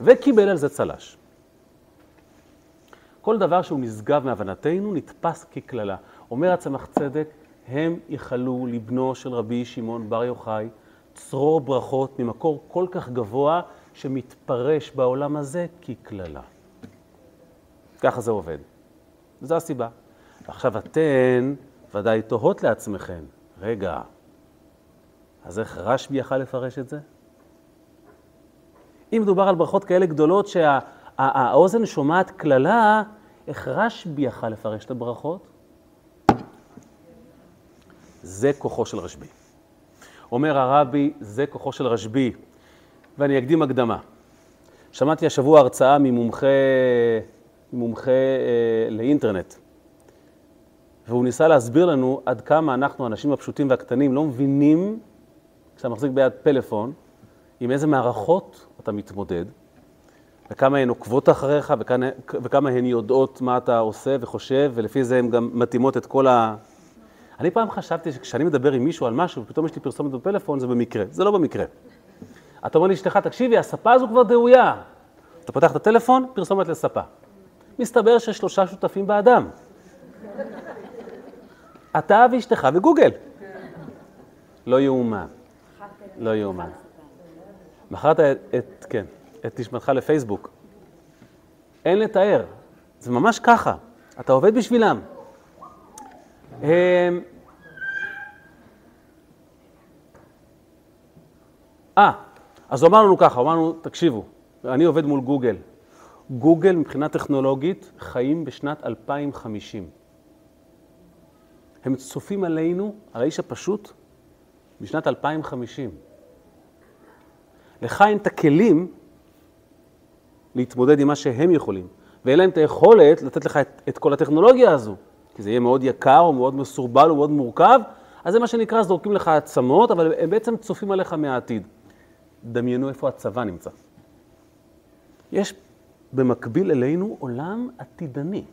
וקיבל על זה צל"ש. כל דבר שהוא נשגב מהבנתנו נתפס כקללה. אומר הצמח צדק, הם ייחלו לבנו של רבי שמעון בר יוחאי צרור ברכות ממקור כל כך גבוה שמתפרש בעולם הזה כקללה. ככה זה עובד. זו הסיבה. עכשיו אתן ודאי תוהות לעצמכם, רגע, אז איך רשב"י יכל לפרש את זה? אם מדובר על ברכות כאלה גדולות שהאוזן שה, שומעת קללה, איך רשב"י יכל לפרש את הברכות? זה כוחו של רשב"י. אומר הרבי, זה כוחו של רשב"י. ואני אקדים הקדמה. שמעתי השבוע הרצאה ממומחה, ממומחה אה, לאינטרנט, והוא ניסה להסביר לנו עד כמה אנחנו, האנשים הפשוטים והקטנים, לא מבינים כשאתה מחזיק ביד פלאפון, עם איזה מערכות אתה מתמודד, וכמה הן עוקבות אחריך, וכמה, וכמה הן יודעות מה אתה עושה וחושב, ולפי זה הן גם מתאימות את כל ה... אני פעם חשבתי שכשאני מדבר עם מישהו על משהו, ופתאום יש לי פרסומת בפלאפון, זה במקרה. זה לא במקרה. אתה אומר לאשתך, תקשיבי, הספה הזו כבר דאויה. אתה פותח את הטלפון, פרסומת לספה. מסתבר שיש שלושה שותפים באדם. אתה ואשתך וגוגל. לא יאומן. לא יאומן. מכרת את, כן, את נשמתך לפייסבוק. אין לתאר. זה ממש ככה. אתה עובד בשבילם. אה, אז הוא אמר ככה, הוא אמר לנו, תקשיבו, אני עובד מול גוגל. גוגל מבחינה טכנולוגית חיים בשנת 2050. הם צופים עלינו, על האיש הפשוט, בשנת 2050. לך אין את הכלים להתמודד עם מה שהם יכולים, ואין להם את היכולת לתת לך את, את כל הטכנולוגיה הזו, כי זה יהיה מאוד יקר, או מאוד מסורבל, או מאוד מורכב, אז זה מה שנקרא, זורקים לך עצמות, אבל הם בעצם צופים עליך מהעתיד. דמיינו איפה הצבא נמצא. יש במקביל אלינו עולם עתידני,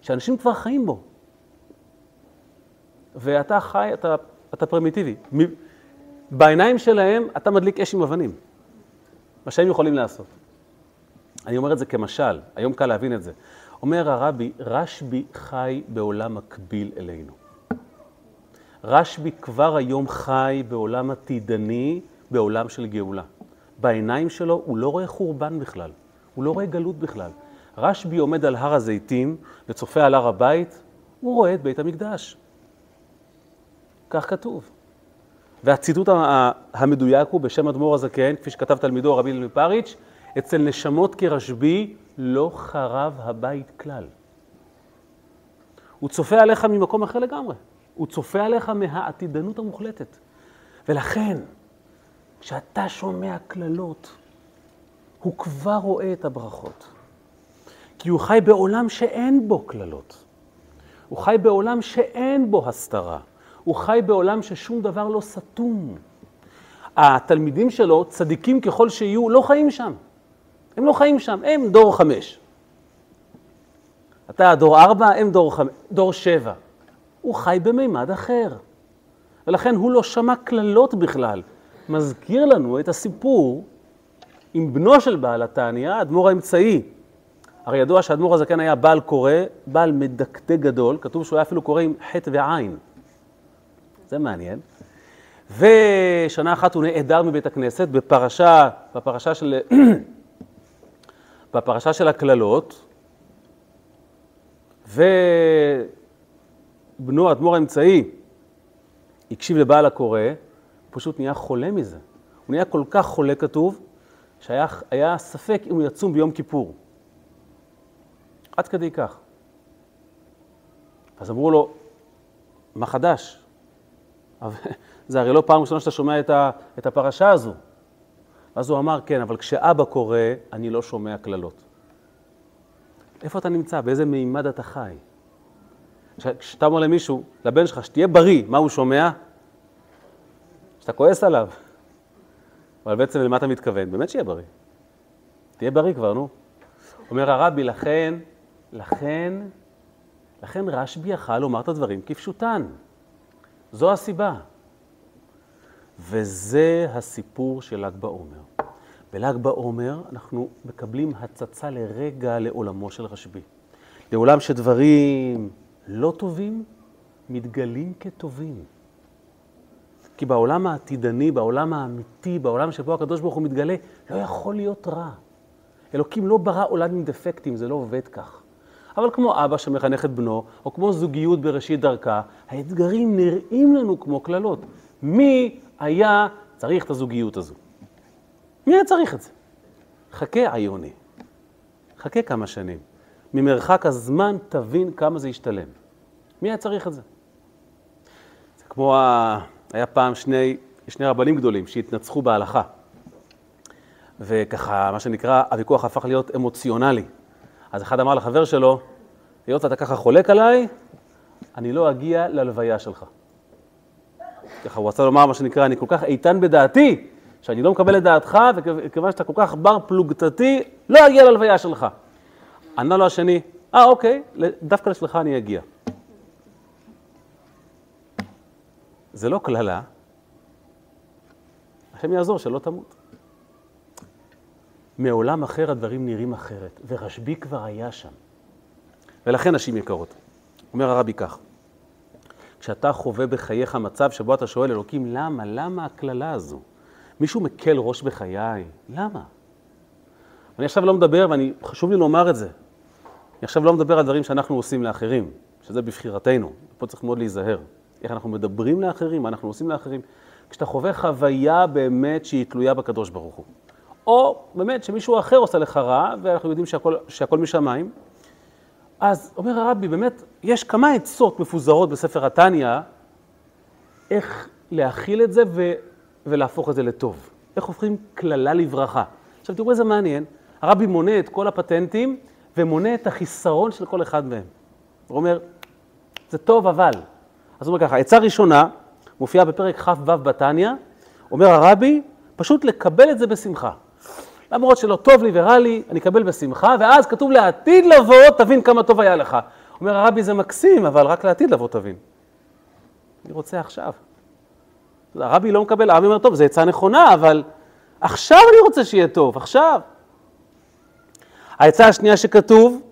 שאנשים כבר חיים בו. ואתה חי, אתה, אתה פרימיטיבי. בעיניים שלהם אתה מדליק אש עם אבנים, מה שהם יכולים לעשות. אני אומר את זה כמשל, היום קל להבין את זה. אומר הרבי, רשב"י חי בעולם מקביל אלינו. רשב"י כבר היום חי בעולם עתידני, בעולם של גאולה. בעיניים שלו הוא לא רואה חורבן בכלל, הוא לא רואה גלות בכלל. רשב"י עומד על הר הזיתים וצופה על הר הבית, הוא רואה את בית המקדש. כך כתוב. והציטוט המדויק הוא בשם אדמו"ר הזקן, כפי שכתב תלמידו רבי אילן מפריץ', אצל נשמות כרשב"י לא חרב הבית כלל. הוא צופה עליך ממקום אחר לגמרי. הוא צופה עליך מהעתידנות המוחלטת. ולכן, כשאתה שומע קללות, הוא כבר רואה את הברכות. כי הוא חי בעולם שאין בו קללות. הוא חי בעולם שאין בו הסתרה. הוא חי בעולם ששום דבר לא סתום. התלמידים שלו, צדיקים ככל שיהיו, לא חיים שם. הם לא חיים שם, הם דור חמש. אתה דור ארבע, הם דור, חמש, דור שבע. הוא חי במימד אחר. ולכן הוא לא שמע קללות בכלל. מזכיר לנו את הסיפור עם בנו של בעל התניא, האדמו"ר האמצעי. הרי ידוע שהאדמו"ר הזקן היה בעל קורא, בעל מדקדק גדול, כתוב שהוא היה אפילו קורא עם חטא ועין. זה מעניין. ושנה אחת הוא נעדר מבית הכנסת בפרשה, בפרשה של, בפרשה של הקללות, ובנו, האדמו"ר האמצעי, הקשיב לבעל הקורא, פשוט נהיה חולה מזה. הוא נהיה כל כך חולה, כתוב, שהיה ספק אם הוא יצום ביום כיפור. עד כדי כך. אז אמרו לו, מה חדש? זה הרי לא פעם ראשונה שאתה שומע את, ה, את הפרשה הזו. ואז הוא אמר, כן, אבל כשאבא קורא, אני לא שומע קללות. איפה אתה נמצא? באיזה מימד אתה חי? כשאתה אומר למישהו, לבן שלך, שתהיה בריא, מה הוא שומע? שאתה כועס עליו. אבל בעצם למה אתה מתכוון? באמת שיהיה בריא. תהיה בריא כבר, נו. אומר הרבי, לכן, לכן, לכן רשב"י יכל לומר את הדברים כפשוטן. זו הסיבה. וזה הסיפור של ל"ג בעומר. בל"ג בעומר אנחנו מקבלים הצצה לרגע לעולמו של רשב"י. לעולם שדברים לא טובים מתגלים כטובים. כי בעולם העתידני, בעולם האמיתי, בעולם שבו הקדוש ברוך הוא מתגלה, לא יכול להיות רע. אלוקים לא ברא עולם עם דפקטים, זה לא עובד כך. אבל כמו אבא שמחנך את בנו, או כמו זוגיות בראשית דרכה, האתגרים נראים לנו כמו קללות. מי היה צריך את הזוגיות הזו? מי היה צריך את זה? חכה עיוני. חכה כמה שנים. ממרחק הזמן תבין כמה זה ישתלם. מי היה צריך את זה? זה כמו, ה... היה פעם שני, שני רבנים גדולים שהתנצחו בהלכה. וככה, מה שנקרא, הוויכוח הפך להיות אמוציונלי. אז אחד אמר לחבר שלו, היות אתה ככה חולק עליי, אני לא אגיע ללוויה שלך. ככה הוא רצה לומר מה שנקרא, אני כל כך איתן בדעתי, שאני לא מקבל את דעתך, וכיוון שאתה כל כך בר פלוגתתי, לא אגיע ללוויה שלך. ענה לו השני, אה, אוקיי, דווקא לשלך אני אגיע. זה לא קללה, השם יעזור שלא תמות. מעולם אחר הדברים נראים אחרת, ורשב"י כבר היה שם. ולכן נשים יקרות, אומר הרבי כך, כשאתה חווה בחייך מצב שבו אתה שואל אלוקים, למה? למה הקללה הזו? מישהו מקל ראש בחיי? למה? אני עכשיו לא מדבר, וחשוב לי לומר את זה, אני עכשיו לא מדבר על דברים שאנחנו עושים לאחרים, שזה בבחירתנו, פה צריך מאוד להיזהר. איך אנחנו מדברים לאחרים, מה אנחנו עושים לאחרים. כשאתה חווה חוויה באמת שהיא תלויה בקדוש ברוך הוא. או באמת שמישהו אחר עושה לך רע, ואנחנו יודעים שהכל, שהכל משמיים. אז אומר הרבי, באמת, יש כמה עצות מפוזרות בספר התניא, איך להכיל את זה ו, ולהפוך את זה לטוב. איך הופכים קללה לברכה. עכשיו תראו איזה מעניין, הרבי מונה את כל הפטנטים ומונה את החיסרון של כל אחד מהם. הוא אומר, זה טוב אבל. אז הוא אומר ככה, עצה ראשונה, מופיעה בפרק כ"ו בתניא, אומר הרבי, פשוט לקבל את זה בשמחה. למרות שלא טוב לי ורע לי, אני אקבל בשמחה, ואז כתוב לעתיד לבוא, תבין כמה טוב היה לך. אומר הרבי, זה מקסים, אבל רק לעתיד לבוא תבין. אני רוצה עכשיו. הרבי לא מקבל, הרבי אומר, טוב, זו עצה נכונה, אבל עכשיו אני רוצה שיהיה טוב, עכשיו. העצה השנייה שכתוב,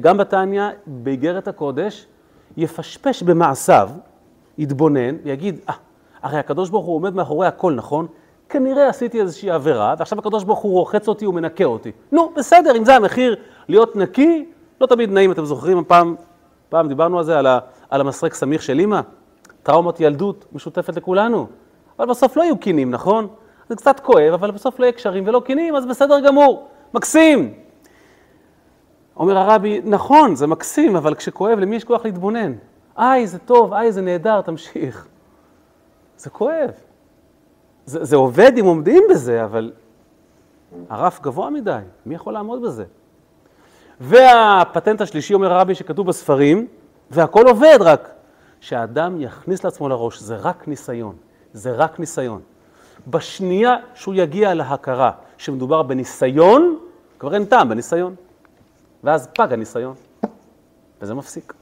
גם בתניא, באיגרת הקודש, יפשפש במעשיו, יתבונן ויגיד, אה, הרי הקדוש ברוך הוא עומד מאחורי הכל, נכון? כנראה עשיתי איזושהי עבירה, ועכשיו הקדוש ברוך הוא רוחץ אותי ומנקה אותי. נו, בסדר, אם זה המחיר להיות נקי, לא תמיד נעים, אתם זוכרים, פעם, פעם דיברנו על זה, על, ה, על המסרק סמיך של אימא, טראומת ילדות משותפת לכולנו, אבל בסוף לא יהיו קינים, נכון? זה קצת כואב, אבל בסוף לא יהיה קשרים ולא קינים, אז בסדר גמור, מקסים. אומר הרבי, נכון, זה מקסים, אבל כשכואב, למי יש כוח להתבונן? איי, זה טוב, איי, זה נהדר, תמשיך. זה כואב. זה, זה עובד אם עומדים בזה, אבל הרף גבוה מדי, מי יכול לעמוד בזה? והפטנט השלישי, אומר הרבי, שכתוב בספרים, והכל עובד רק, שהאדם יכניס לעצמו לראש, זה רק ניסיון, זה רק ניסיון. בשנייה שהוא יגיע להכרה שמדובר בניסיון, כבר אין טעם בניסיון. ואז פג הניסיון, וזה מפסיק.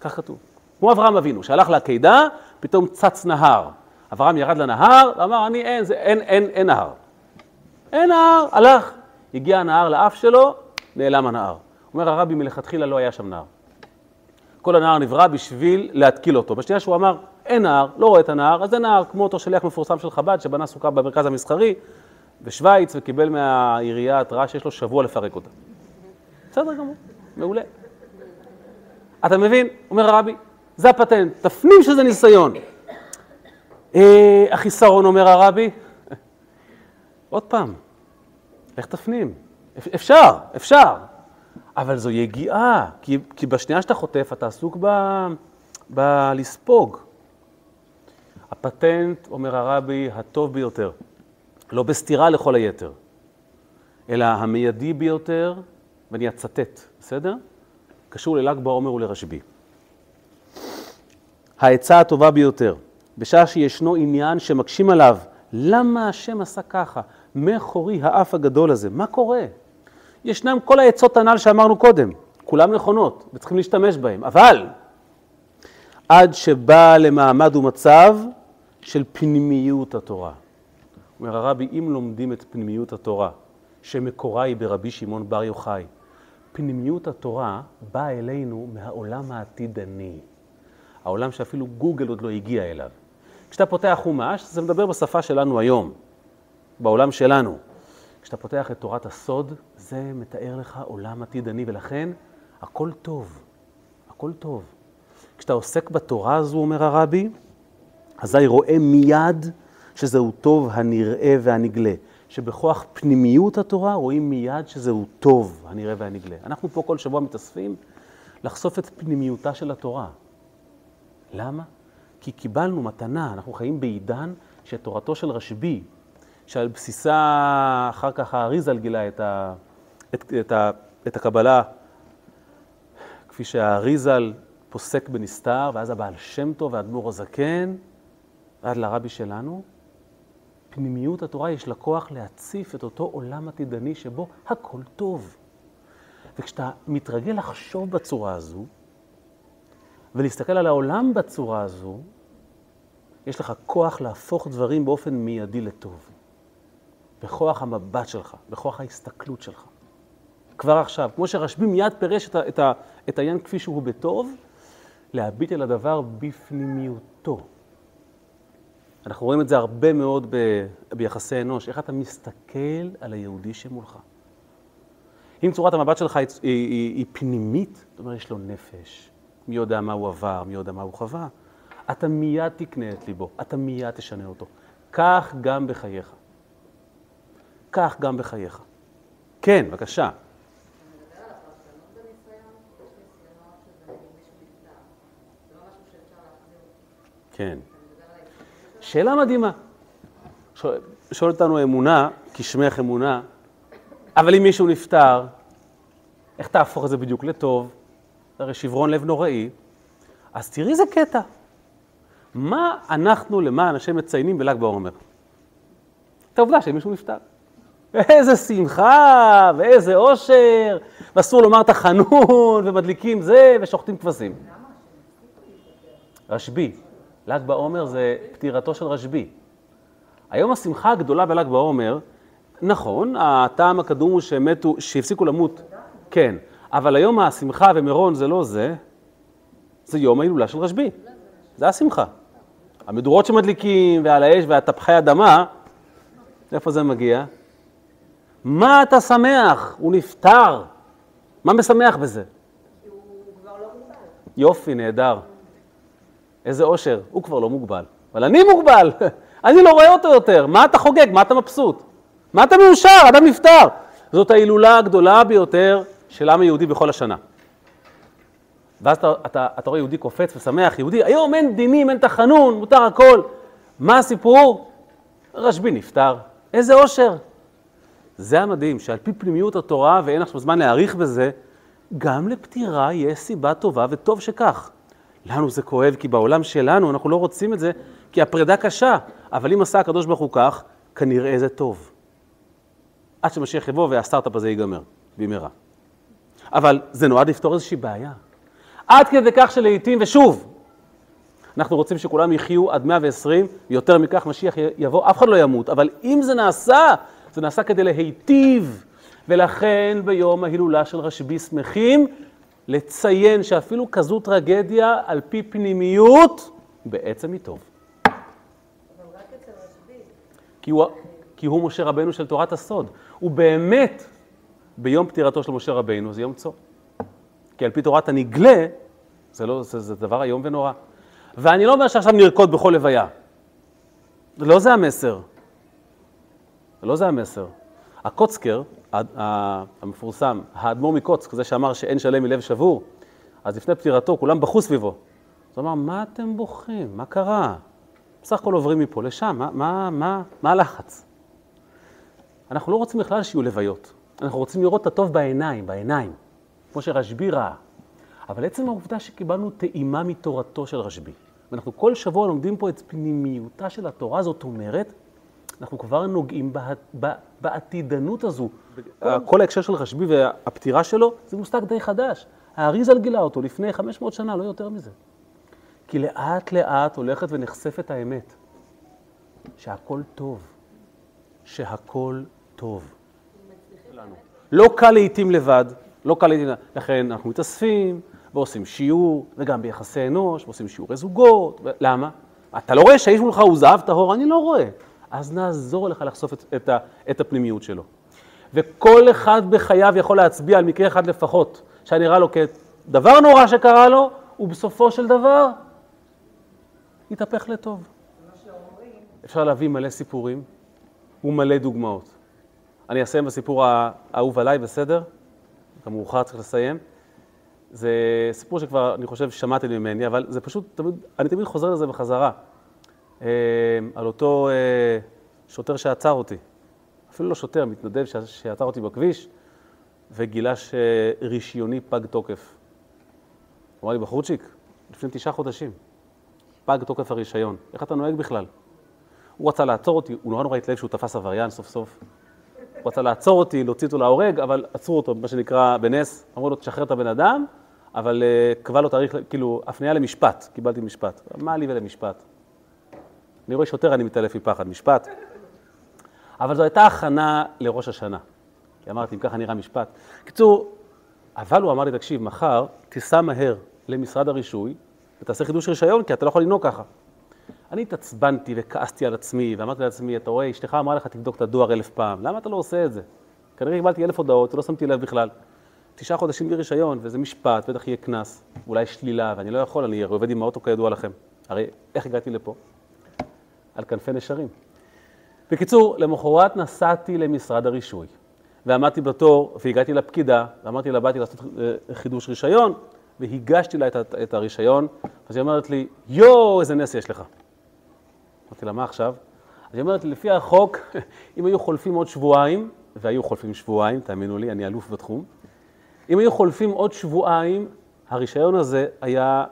כך כתוב. כמו אברהם אבינו, שהלך לעקידה, פתאום צץ נהר. אברהם ירד לנהר, ואמר, אני אין, זה, אין, אין, אין נהר. אין נהר, הלך. הגיע הנהר לאף שלו, נעלם הנהר. אומר הרבי, מלכתחילה לא היה שם נהר. כל הנהר נברא בשביל להתקיל אותו. בשנייה שהוא אמר, אין נהר, לא רואה את הנהר, אז זה נהר, כמו אותו שליח מפורסם של חב"ד, שבנה סוכה במרכז המסחרי בשוויץ, וקיבל מהעירייה התראה שיש לו שבוע לפרק אותה. בסדר גמור, מעולה. אתה מבין? אומר הרבי, זה הפטנט, תפנים שזה ניסיון. אה, החיסרון, אומר הרבי, עוד פעם, איך תפנים? אפשר, אפשר, אבל זו יגיעה, כי, כי בשנייה שאתה חוטף אתה עסוק בלספוג. הפטנט, אומר הרבי, הטוב ביותר, לא בסתירה לכל היתר, אלא המיידי ביותר, ואני אצטט, בסדר? קשור לל"ג בעומר ולרשב"י. העצה הטובה ביותר, בשעה שישנו עניין שמקשים עליו, למה השם עשה ככה? מחורי האף הגדול הזה, מה קורה? ישנם כל העצות הנ"ל שאמרנו קודם, כולן נכונות וצריכים להשתמש בהן, אבל עד שבא למעמד ומצב של פנימיות התורה. אומר הרבי, אם לומדים את פנימיות התורה, שמקורה היא ברבי שמעון בר יוחאי, פנימיות התורה באה אלינו מהעולם העתידני, העולם שאפילו גוגל עוד לא הגיע אליו. כשאתה פותח חומש, זה מדבר בשפה שלנו היום, בעולם שלנו. כשאתה פותח את תורת הסוד, זה מתאר לך עולם עתידני, ולכן הכל טוב, הכל טוב. כשאתה עוסק בתורה הזו, אומר הרבי, אזי רואה מיד שזהו טוב הנראה והנגלה. שבכוח פנימיות התורה רואים מיד שזהו טוב, הנראה והנגלה. אנחנו פה כל שבוע מתאספים לחשוף את פנימיותה של התורה. למה? כי קיבלנו מתנה, אנחנו חיים בעידן שתורתו של רשב"י, שעל בסיסה אחר כך האריזל גילה את, את, את, את הקבלה, כפי שהאריזל פוסק בנסתר, ואז הבעל שם טוב והאדמו"ר הזקן, ועד לרבי שלנו. פנימיות התורה יש לה כוח להציף את אותו עולם עתידני שבו הכל טוב. וכשאתה מתרגל לחשוב בצורה הזו, ולהסתכל על העולם בצורה הזו, יש לך כוח להפוך דברים באופן מיידי לטוב. בכוח המבט שלך, בכוח ההסתכלות שלך. כבר עכשיו, כמו שרשב"י מיד פירש את, ה, את, ה, את העניין כפי שהוא בטוב, להביט אל הדבר בפנימיותו. אנחנו רואים את זה הרבה מאוד ב, ביחסי אנוש, איך אתה מסתכל על היהודי שמולך. אם צורת המבט שלך היא, היא, היא, היא פנימית, זאת אומרת, יש לו נפש, מי יודע מה הוא עבר, מי יודע מה הוא חווה, אתה מיד תקנה את ליבו, אתה מיד תשנה אותו. כך גם בחייך. כך גם בחייך. כן, בבקשה. כן. שאלה מדהימה. שואל אותנו אמונה, כי שמך אמונה, אבל אם מישהו נפטר, איך תהפוך את זה בדיוק לטוב? הרי שברון לב נוראי. אז תראי איזה קטע. מה אנחנו למען השם מציינים בל"ג בעומר? את העובדה שמישהו נפטר. איזה שמחה, ואיזה אושר, ואסור לומר את החנון, ומדליקים זה, ושוחטים כבשים. רשב"י, ל"ג בעומר זה פטירתו של רשב"י. היום השמחה הגדולה בל"ג בעומר, נכון, הטעם הקדום הוא שמתו, שהפסיקו למות, כן, אבל היום השמחה ומירון זה לא זה, זה יום ההילולה של רשב"י. זה השמחה. המדורות שמדליקים, ועל האש והטפחי אדמה, איפה זה מגיע? מה אתה שמח? הוא נפטר. מה משמח בזה? כי הוא כבר לא מוגבל. יופי, נהדר. איזה אושר, הוא כבר לא מוגבל. אבל אני מוגבל, אני לא רואה אותו יותר. מה אתה חוגג? מה אתה מבסוט? מה אתה מאושר? אדם נפטר. זאת ההילולה הגדולה ביותר של העם היהודי בכל השנה. ואז אתה, אתה, אתה רואה יהודי קופץ ושמח, יהודי, היום אין דינים, אין תחנון, מותר הכל. מה הסיפור? רשב"י נפטר. איזה אושר. זה המדהים, שעל פי פנימיות התורה, ואין עכשיו זמן להאריך בזה, גם לפטירה יש סיבה טובה, וטוב שכך. לנו זה כואב, כי בעולם שלנו אנחנו לא רוצים את זה, כי הפרידה קשה. אבל אם עשה הקדוש ברוך הוא כך, כנראה זה טוב. עד שמשיח יבוא והסטארט-אפ הזה ייגמר, במהרה. אבל זה נועד לפתור איזושהי בעיה. עד כדי כך שלעיתים, ושוב, אנחנו רוצים שכולם יחיו עד 120, יותר מכך משיח יבוא, אף אחד לא ימות, אבל אם זה נעשה, זה נעשה כדי להיטיב, ולכן ביום ההילולה של רשב"י שמחים לציין שאפילו כזו טרגדיה, על פי פנימיות, בעצם היא טוב. אבל רק אצל רשב"י. כי הוא, כי הוא משה רבנו של תורת הסוד. הוא באמת, ביום פטירתו של משה רבנו, זה יום צום. כי על פי תורת הנגלה, זה, לא, זה, זה דבר איום ונורא. ואני לא אומר שעכשיו נרקוד בכל לוויה. לא זה המסר. לא זה המסר. הקוצקר, המפורסם, האדמו"ר מקוצק, זה שאמר שאין שלם מלב שבור, אז לפני פטירתו כולם בכו סביבו. אז הוא אמר, מה אתם בוכים? מה קרה? בסך הכל עוברים מפה לשם, מה, מה, מה, מה הלחץ? אנחנו לא רוצים בכלל שיהיו לוויות. אנחנו רוצים לראות את הטוב בעיניים, בעיניים, כמו שרשב"י ראה. אבל עצם העובדה שקיבלנו טעימה מתורתו של רשב"י, ואנחנו כל שבוע לומדים פה את פנימיותה של התורה, זאת אומרת, אנחנו כבר נוגעים בה, בעתידנות הזו. כל ההקשר של רשב"י והפטירה שלו, זה מושג די חדש. האריזל גילה אותו לפני 500 שנה, לא יותר מזה. כי לאט לאט הולכת ונחשפת האמת, שהכל טוב, שהכל טוב. לא קל לעיתים לבד, לא קל לעיתים, לכן אנחנו מתאספים ועושים שיעור, וגם ביחסי אנוש, ועושים שיעורי זוגות, למה? אתה לא רואה שהאיש מולך הוא זהב טהור? אני לא רואה. אז נעזור לך לחשוף את, את, את הפנימיות שלו. וכל אחד בחייו יכול להצביע על מקרה אחד לפחות, שהיה נראה לו כדבר נורא שקרה לו, ובסופו של דבר התהפך לטוב. אפשר להביא מלא סיפורים ומלא דוגמאות. אני אסיים בסיפור האהוב עליי, בסדר? גם מאוחר צריך לסיים. זה סיפור שכבר, אני חושב, שמעתם ממני, אבל זה פשוט, תמיד, אני תמיד חוזר לזה בחזרה. אה, על אותו אה, שוטר שעצר אותי. אפילו לא שוטר, מתנדב שעצר אותי בכביש, וגילה שרישיוני פג תוקף. הוא אמר לי, בחורצ'יק, לפני תשעה חודשים. פג תוקף הרישיון. איך אתה נוהג בכלל? הוא רצה לעצור אותי, הוא נורא נורא התלהב שהוא תפס עבריין סוף סוף. הוא רצה לעצור אותי, להוציא אותו להורג, אבל עצרו אותו, מה שנקרא, בנס. אמרו לו, תשחרר את הבן אדם, אבל קבע לו תאריך, כאילו, הפנייה למשפט, קיבלתי משפט. מה לי ולמשפט? אני רואה שוטר, אני מתעלף מפחד, משפט. אבל זו הייתה הכנה לראש השנה. כי אמרתי, אם ככה נראה משפט. קיצור, אבל הוא אמר לי, תקשיב, מחר תיסע מהר למשרד הרישוי ותעשה חידוש רישיון, כי אתה לא יכול לנהוג ככה. אני התעצבנתי וכעסתי על עצמי, ואמרתי לעצמי, אתה רואה, אשתך אמרה לך, תבדוק את הדואר אלף פעם, למה אתה לא עושה את זה? כנראה קיבלתי אלף הודעות, ולא שמתי לב בכלל. תשעה חודשים בלי רישיון, וזה משפט, בטח יהיה קנס, אולי שלילה, ואני לא יכול, אני עובד עם האוטו כידוע לכם. הרי איך הגעתי לפה? על כנפי נשרים. בקיצור, למחרת נסעתי למשרד הרישוי, ועמדתי בתור, והגעתי לפקידה, ואמרתי לה, באתי לעשות אה, חידוש רישיון, והגשתי לה את, את הרישיון, אז היא אומרת לי, יואו, איזה נס יש לך. אמרתי לה, מה עכשיו? אז היא אומרת לי, לפי החוק, אם היו חולפים עוד שבועיים, והיו חולפים שבועיים, תאמינו לי, אני אלוף בתחום, אם היו חולפים עוד שבועיים, הרישיון הזה היה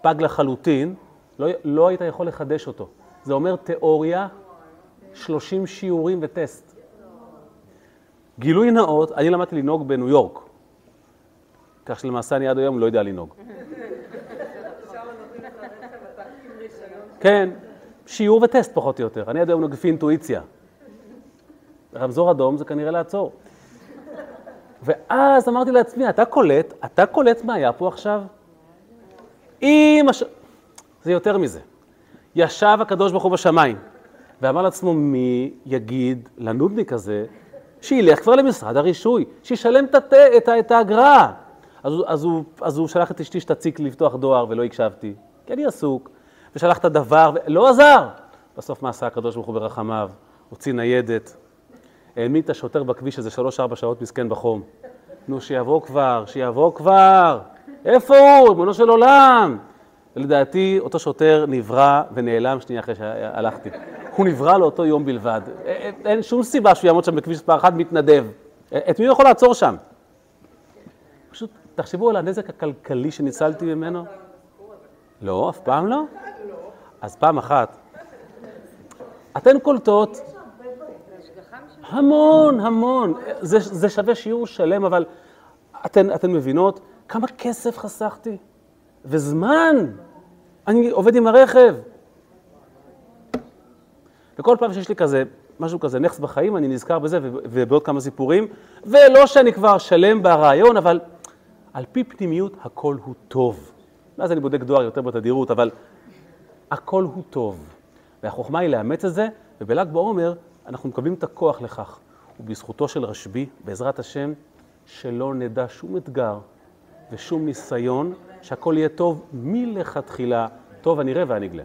פג לחלוטין, לא, לא היית יכול לחדש אותו. זה אומר תיאוריה, 30 שיעורים וטסט. גילוי נאות, אני למדתי לנהוג בניו יורק, כך שלמעשה אני עד היום לא יודע לנהוג. כן, שיעור וטסט פחות או יותר. אני עד היום נוהג לפי אינטואיציה. רמזור אדום זה כנראה לעצור. ואז אמרתי לעצמי, אתה קולט, אתה קולט מה היה פה עכשיו? אם הש... זה יותר מזה. ישב הקדוש ברוך הוא בשמיים, ואמר לעצמו, מי יגיד לנודניק הזה שילך כבר למשרד הרישוי, שישלם את, האגרה. אז, אז, אז הוא שלח את אשתי שתציק לפתוח דואר ולא הקשבתי, כי אני עסוק, ושלח את הדבר, ולא עזר. בסוף מה עשה הקדוש ברוך הוא ברחמיו? הוציא ניידת, העמיד את השוטר בכביש איזה שלוש-ארבע שעות מסכן בחום. נו, שיבוא כבר, שיבוא כבר. איפה הוא? ריבונו של עולם. ולדעתי, אותו שוטר נברא ונעלם שנייה אחרי שהלכתי. הוא נברא לאותו יום בלבד. אין שום סיבה שהוא יעמוד שם בכביש מספר אחת מתנדב. את מי הוא יכול לעצור שם? פשוט תחשבו על הנזק הכלכלי שניצלתי ממנו. לא, אף פעם לא. אז פעם אחת. אתן קולטות המון, המון. זה, זה שווה שיעור שלם, אבל אתן, אתן מבינות כמה כסף חסכתי? וזמן. אני עובד עם הרכב. וכל פעם שיש לי כזה, משהו כזה, נכס בחיים, אני נזכר בזה ובעוד כמה סיפורים, ולא שאני כבר שלם ברעיון, אבל על פי פנימיות הכל הוא טוב. ואז אני בודק דואר יותר בתדירות, אבל הכל הוא טוב. והחוכמה היא לאמץ את זה, ובל"ג בעומר אנחנו מקבלים את הכוח לכך. ובזכותו של רשב"י, בעזרת השם, שלא נדע שום אתגר ושום ניסיון, שהכל יהיה טוב מלכתחילה, טוב הנראה והנגלה.